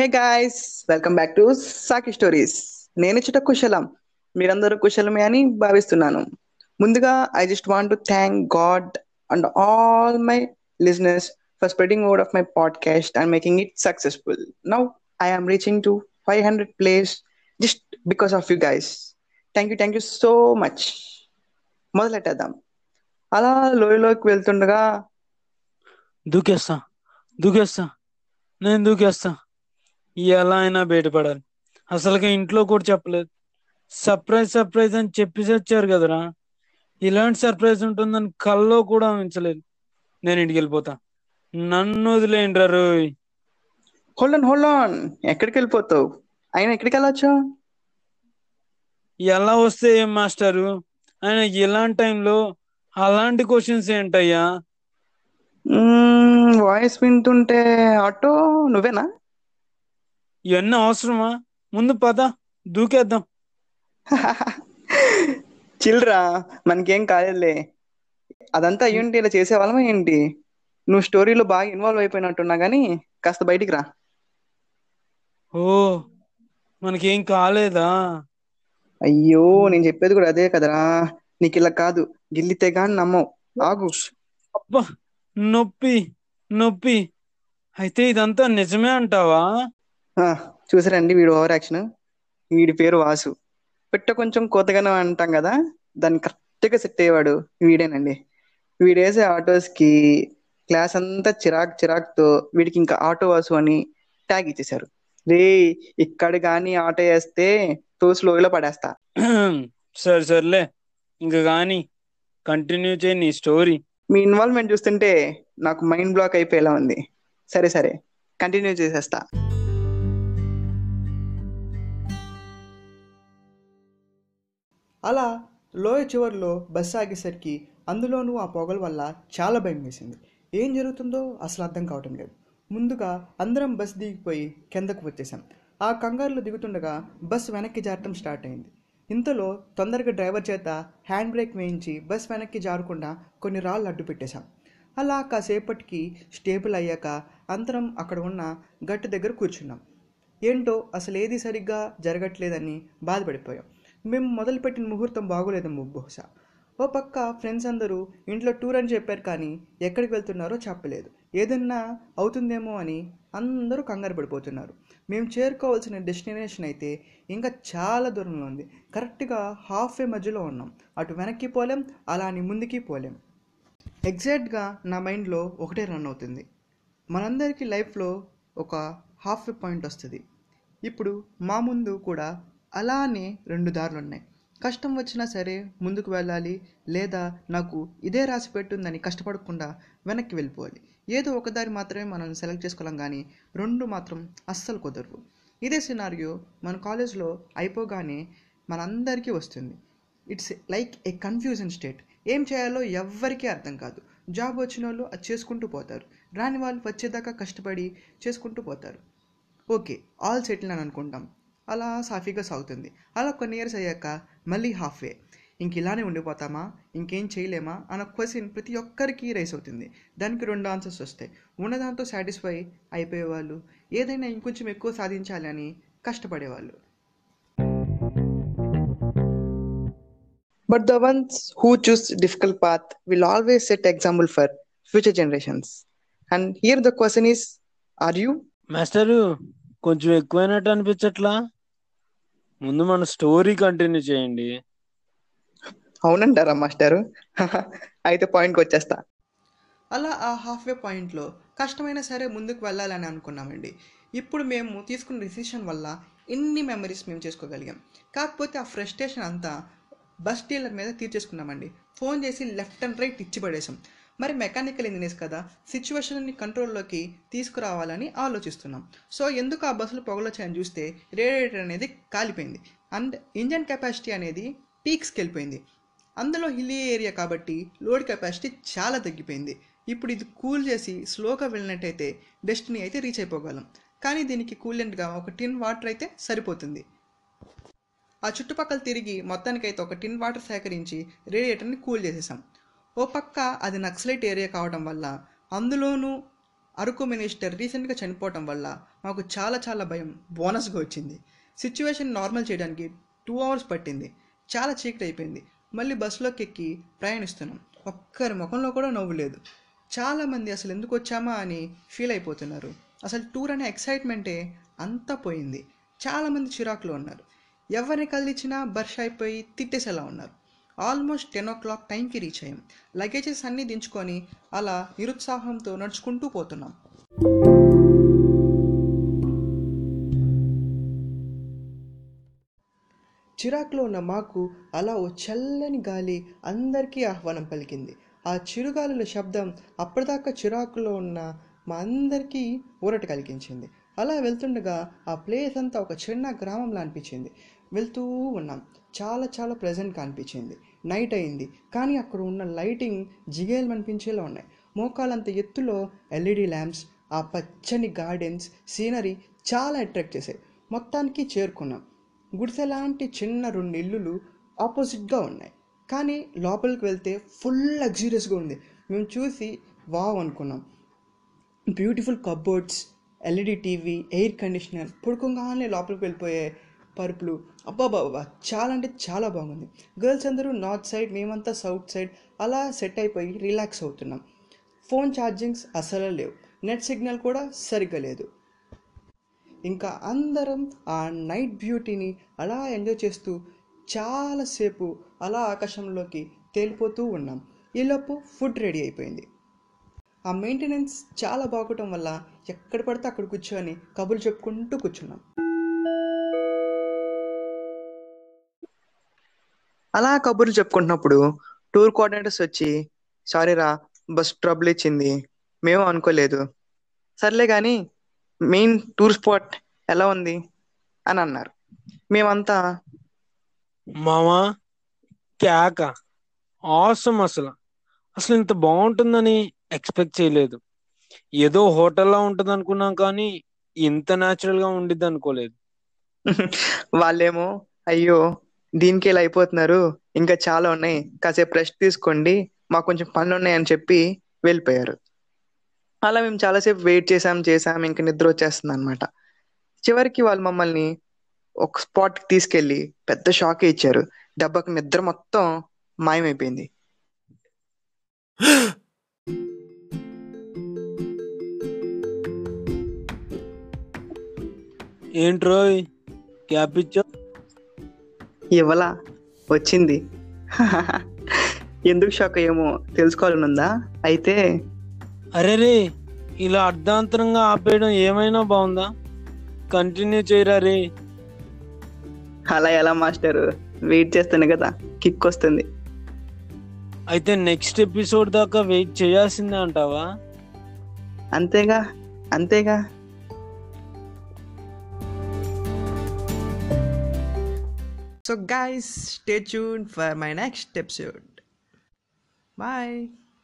Hey guys welcome back to Saki stories నేను చిట కుశలం. మీరందరూ కుశలమే అని భావిస్తున్నాను. ముందుగా I just want to thank God and all my listeners for spreading word of my podcast and making it successful now I am reaching to five hundred plays just because of you guys thank you thank you so much మొదలెట్టేద్దాం. అలా లోయలోకి వెళ్తుండగా దూకేస్తా. దూకేస్తా. నేను దూకేస్తా. ఎలా అయినా బయటపడాలి. అసలుగా ఇంట్లో కూడా చెప్పలేదు. సర్ప్రైజ్ సర్ప్రైజ్ అని చెప్పేసి వచ్చారు కదరా. ఇలాంటి సర్ప్రైజ్ ఉంటుందని కల్లో కూడా ఊహించలేదు నేను ఇంటికి వెళ్ళిపోతా. నన్ను వదిలేయండి రోయ్. హోల్డ్ ఆన్ హోల్డ్ ఆన్ ఎక్కడికి వెళ్ళిపోతావు? అయినా ఎక్కడికి వెళ్ళొచ్చు? ఎలా వస్తే ఏం మాస్టారు? ఆయన ఇలాంటి టైంలో అలాంటి క్వశ్చన్స్ ఏంటయ్యా? వాయిస్ వింటుంటే ఆటో నువ్వేనా? ఇవన్నీ అవసరమా? ముందు పద దూకేద్దాం. చిల్రా మనకేం కాలేదులే అదంతా అయ్యుంటే ఇలా చేసేవాళ్ళమా ఏంటి? నువ్వు స్టోరీలో బాగా ఇన్వాల్వ్ అయిపోయినట్టున్నా కానీ కాస్త బయటికి రా. ఓ మనకేం కాలేదా? అయ్యో నేను చెప్పేది కూడా అదే కదరా. నీకు ఇలా కాదు గిల్లితే గాని నమ్మవు. ఆగు. అబ్బా నొప్పి నొప్పి. అయితే ఇదంతా నిజమే అంటావా? చూసారండి వీడు ఓవర్ యాక్షన్. వీడి పేరు వాసు. పెట్ట కొంచెం కోతగానే అంటాం కదా దాన్ని కరెక్ట్గా సెట్ అయ్యేవాడు వీడేనండి. వీడేసే ఆటోస్కి క్లాస్ అంతా చిరాక్ చిరాక్తో వీడికి ఇంకా ఆటో వాసు అని ట్యాగ్ ఇచ్చేశారు. రే ఇక్కడ కానీ ఆటో వేస్తే తోసి లోయలో పడేస్తా. సరే సర్లే. ఇంకా కానీ కంటిన్యూ చేయి నీ స్టోరీ. మీ ఇన్వాల్వ్మెంట్ చూస్తుంటే నాకు మైండ్ బ్లాక్ అయిపోయేలా ఉంది. సరే సరే. కంటిన్యూ చేసేస్తా. అలా లోయ చివరిలో బస్సు ఆగేసరికి అందులోనూ ఆ పొగల వల్ల చాలా భయం వేసింది. ఏం జరుగుతుందో అసలు అర్థం కావటం లేదు. ముందుగా అందరం బస్ దిగిపోయి కిందకు వచ్చేసాం ఆ కంగారులో దిగుతుండగా బస్ వెనక్కి జారటం స్టార్ట్ అయింది. ఇంతలో తొందరగా డ్రైవర్ చేత హ్యాండ్ బ్రేక్ వేయించి బస్ వెనక్కి జారకుండా కొన్ని రాళ్ళు అడ్డు పెట్టేశాం. అలా కాసేపటికి స్టేబుల్ అయ్యాక అందరం అక్కడ ఉన్న గట్టు దగ్గర కూర్చున్నాం. ఏంటో అసలు ఏది సరిగ్గా జరగట్లేదని బాధపడిపోయాం. మేము మొదలుపెట్టిన ముహూర్తం బాగోలేదమ్మ బహుశా. ఓ పక్క ఫ్రెండ్స్ అందరూ ఇంట్లో టూర్ అని చెప్పారు కానీ ఎక్కడికి వెళ్తున్నారో చెప్పలేదు. ఏదన్నా అవుతుందేమో అని అందరూ కంగారు పడిపోతున్నారు. మేము చేరుకోవాల్సిన డెస్టినేషన్ అయితే ఇంకా చాలా దూరంలో ఉంది. కరెక్ట్గా హాఫ్ వే మధ్యలో ఉన్నాం. అటు వెనక్కి పోలేం అలా అని ముందుకి పోలేం. ఎగ్జాక్ట్గా నా మైండ్లో ఒకటే రన్ అవుతుంది. మనందరికీ లైఫ్లో ఒక హాఫ్ వే పాయింట్ వస్తుంది. ఇప్పుడు మా ముందు కూడా అలానే రెండు దారులు ఉన్నాయి కష్టం వచ్చినా సరే ముందుకు వెళ్ళాలి లేదా నాకు ఇదే రాసి పెట్టుందని కష్టపడకుండా వెనక్కి వెళ్ళిపోవాలి. ఏదో ఒక దారి మాత్రమే మనం సెలెక్ట్ చేసుకోలేం కానీ రెండు మాత్రం అస్సలు కుదరవు. ఇదే సినారియో మన కాలేజ్లో అయిపోగానే మనందరికీ వస్తుంది. It's like a confusion state. ఏం చేయాలో ఎవ్వరికీ అర్థం కాదు. జాబ్ వచ్చిన వాళ్ళు అది చేసుకుంటూ పోతారు. రాని వాళ్ళు వచ్చేదాకా కష్టపడి చేసుకుంటూ పోతారు. ఓకే ఆల్ సెటిల్ అని అనుకుంటాం. అలా సాఫీగా సాగుతుంది. అలా కొన్ని ఇయర్స్ అయ్యాక మళ్ళీ హాఫ్ వే ఇంక ఇలానే ఉండిపోతామా? ఇంకేం చేయలేమా? అన్న క్వశ్చన్ ప్రతి ఒక్కరికి రైస్ అవుతుంది. దానికి రెండు ఆన్సర్స్ వస్తాయి. ఉన్నదాంతో సాటిస్ఫై అయిపోయేవాళ్ళు. ఏదైనా ఇంకొంచెం ఎక్కువ సాధించాలి అని కష్టపడేవాళ్ళు. But the ones who choose difficult path will always set example for future generations. And here the question is, are you? Master కొంచెం ఎక్కువైనట్టు అనిపించట్లా? ముందు మన స్టోరీ కంటిన్యూ చేయండి. అవునంటారా మాస్టారు? అయితే పాయింట్కి వచ్చేస్తా. అలా ఆ హాఫ్ వే పాయింట్లో కష్టమైనా సరే ముందుకు వెళ్ళాలని అనుకున్నామండి. ఇప్పుడు మేము తీసుకున్న డిసిషన్ వల్ల ఎన్ని మెమరీస్ మేము చేసుకోగలిగాం. కాకపోతే ఆ ఫ్రస్ట్రేషన్ అంతా బస్ డీలర్ మీద తీర్చేసుకున్నామండి. ఫోన్ చేసి లెఫ్ట్ అండ్ రైట్ ఇచ్చి పడేసాం మరి మెకానికల్ ఇంజనీర్స్ కదా సిచ్యువేషన్ని కంట్రోల్లోకి తీసుకురావాలని ఆలోచిస్తున్నాం. సో ఎందుకు ఆ బస్సులు పొగలొచ్చాయని చూస్తే రేడియేటర్ అనేది కాలిపోయింది. అండ్ ఇంజన్ కెపాసిటీ అనేది పీక్స్కి వెళ్ళిపోయింది. అందులో హిల్లీ ఏరియా కాబట్టి లోడ్ కెపాసిటీ చాలా తగ్గిపోయింది. ఇప్పుడు ఇది కూల్ చేసి స్లోగా వెళ్ళినట్టయితే డెస్టినీ అయితే రీచ్ అయిపోగలం. కానీ దీనికి కూలెంట్గా ఒక టిన్ వాటర్ అయితే సరిపోతుంది. ఆ చుట్టుపక్కల తిరిగి మొత్తానికైతే ఒక టిన్ వాటర్ సేకరించి రేడియేటర్ని కూల్ చేసేసాం. ఓ పక్క అది నక్సలైట్ ఏరియా కావడం వల్ల అందులోనూ అరకు మినిస్టర్ రీసెంట్గా చనిపోవటం వల్ల మాకు చాలా చాలా భయం బోనస్గా వచ్చింది. సిచ్యువేషన్ నార్మల్ చేయడానికి టూ అవర్స్ పట్టింది. చాలా చీకటి అయిపోయింది. మళ్ళీ బస్సులోకి ఎక్కి ప్రయాణిస్తున్నాం. ఒక్కరి ముఖంలో కూడా నవ్వు లేదు. చాలామంది అసలు ఎందుకు వచ్చామా అని ఫీల్ అయిపోతున్నారు. అసలు టూర్ అనే ఎక్సైట్మెంటే అంతా పోయింది. చాలామంది చిరాకులో ఉన్నారు. ఎవరిని కదిలించినా బర్ష్ అయిపోయి తిట్టేసేలా ఉన్నారు. ఆల్మోస్ట్ టెన్ ఓ క్లాక్ టైంకి రీచ్ అయ్యాం. లగేజెస్ అన్నీ దించుకొని అలా నిరుత్సాహంతో నడుచుకుంటూ పోతున్నాం. చిరాకులో ఉన్న మాకు అలా ఓ చల్లని గాలి అందరికీ ఆహ్వానం పలికింది. ఆ చిరుగాలుల శబ్దం అప్పటిదాకా చిరాకులో ఉన్న మా అందరికీ ఊరట కలిగించింది. అలా వెళ్తుండగా ఆ ప్లేస్ అంతా ఒక చిన్న గ్రామంలో అనిపించింది. వెళ్తూ ఉన్నాం. చాలా చాలా ప్లెజెంట్గా అనిపించింది. నైట్ అయింది. కానీ అక్కడ ఉన్న లైటింగ్ జిగేలు అనిపించేలా ఉన్నాయి. మోకాలంత ఎత్తులో ఎల్ఈడి ల్యాంప్స్ ఆ పచ్చని గార్డెన్స్ సీనరీ చాలా అట్రాక్ట్ చేశాయి. మొత్తానికి చేరుకున్నాం. గుడిసె లాంటి చిన్న రెండు ఇల్లులు ఆపోజిట్గా ఉన్నాయి. కానీ లోపలికి వెళ్తే ఫుల్ లగ్జూరియస్గా ఉంది. మేము చూసి వావ్ అనుకున్నాం. Beautiful cupboards LED TV air conditioner పుడుకోగానే లోపలికి వెళ్ళిపోయే పరుపులు. అబ్బాబాబా చాలా అంటే చాలా బాగుంది. గర్ల్స్ అందరూ నార్త్ సైడ్ మేమంతా సౌత్ సైడ్ అలా సెట్ అయిపోయి రిలాక్స్ అవుతున్నాం. ఫోన్ ఛార్జింగ్స్ అసలు లేవు. నెట్ సిగ్నల్ కూడా సరిగ్గా లేదు. ఇంకా అందరం ఆ నైట్ బ్యూటీని అలా ఎంజాయ్ చేస్తూ చాలాసేపు అలా ఆకాశంలోకి తేలిపోతూ ఉన్నాం. ఈలోపు ఫుడ్ రెడీ అయిపోయింది. ఆ మెయింటెనెన్స్ చాలా బాగోవటం వల్ల ఎక్కడ పడితే అక్కడ కూర్చొని కబుర్లు చెప్పుకుంటూ కూర్చున్నాం. అలా కబుర్లు చెప్పుకుంటున్నప్పుడు టూర్ కోఆర్డినేటర్స్ వచ్చి సారీ రా బస్ ట్రబుల్ ఇచ్చింది మేము అనుకోలేదు. సర్లే కానీ మెయిన్ టూర్ స్పాట్ ఎలా ఉంది? అని అన్నారు. మేమంతా మామా కేక ఆసం అసలు. అసలు ఇంత బాగుంటుందని ఎక్స్పెక్ట్ చేయలేదు. ఏదో హోటల్లో ఉంటుంది అనుకున్నాం కానీ ఇంత న్యాచురల్గా ఉండిద్ది అనుకోలేదు. వాళ్ళేమో అయ్యో దీనికి ఇలా అయిపోతున్నారు ఇంకా చాలా ఉన్నాయి కాసేపు రెస్ట్ తీసుకోండి మాకు కొంచెం పనులు ఉన్నాయని చెప్పి వెళ్ళిపోయారు. అలా మేము చాలాసేపు వెయిట్ చేసాం చేసాం ఇంకా నిద్ర వచ్చేస్తుంది అనమాట చివరికి వాళ్ళు మమ్మల్ని ఒక స్పాట్కి తీసుకెళ్ళి పెద్ద షాక్ ఇచ్చారు. దెబ్బకి నిద్ర మొత్తం మాయమైపోయింది. ఏంట్రోయ్ క్యాప్ ఇచ్చా? ఇవ్వలా. వచ్చింది. ఎందుకు షాక్ అయ్యామో తెలుసుకోవాలనుందా? అయితే అరే రే ఇలా అర్ధాంతరంగా ఆపేయడం ఏమైనా బాగుందా? కంటిన్యూ చేయరా రే. అలా ఎలా మాస్టర్? వెయిట్ చేస్తాను కదా కిక్ వస్తుంది. అయితే నెక్స్ట్ ఎపిసోడ్ దాకా వెయిట్ చేయాల్సిందే అంటావా? అంతేగా అంతేగా. So, guys, stay tuned for my next episode. Bye.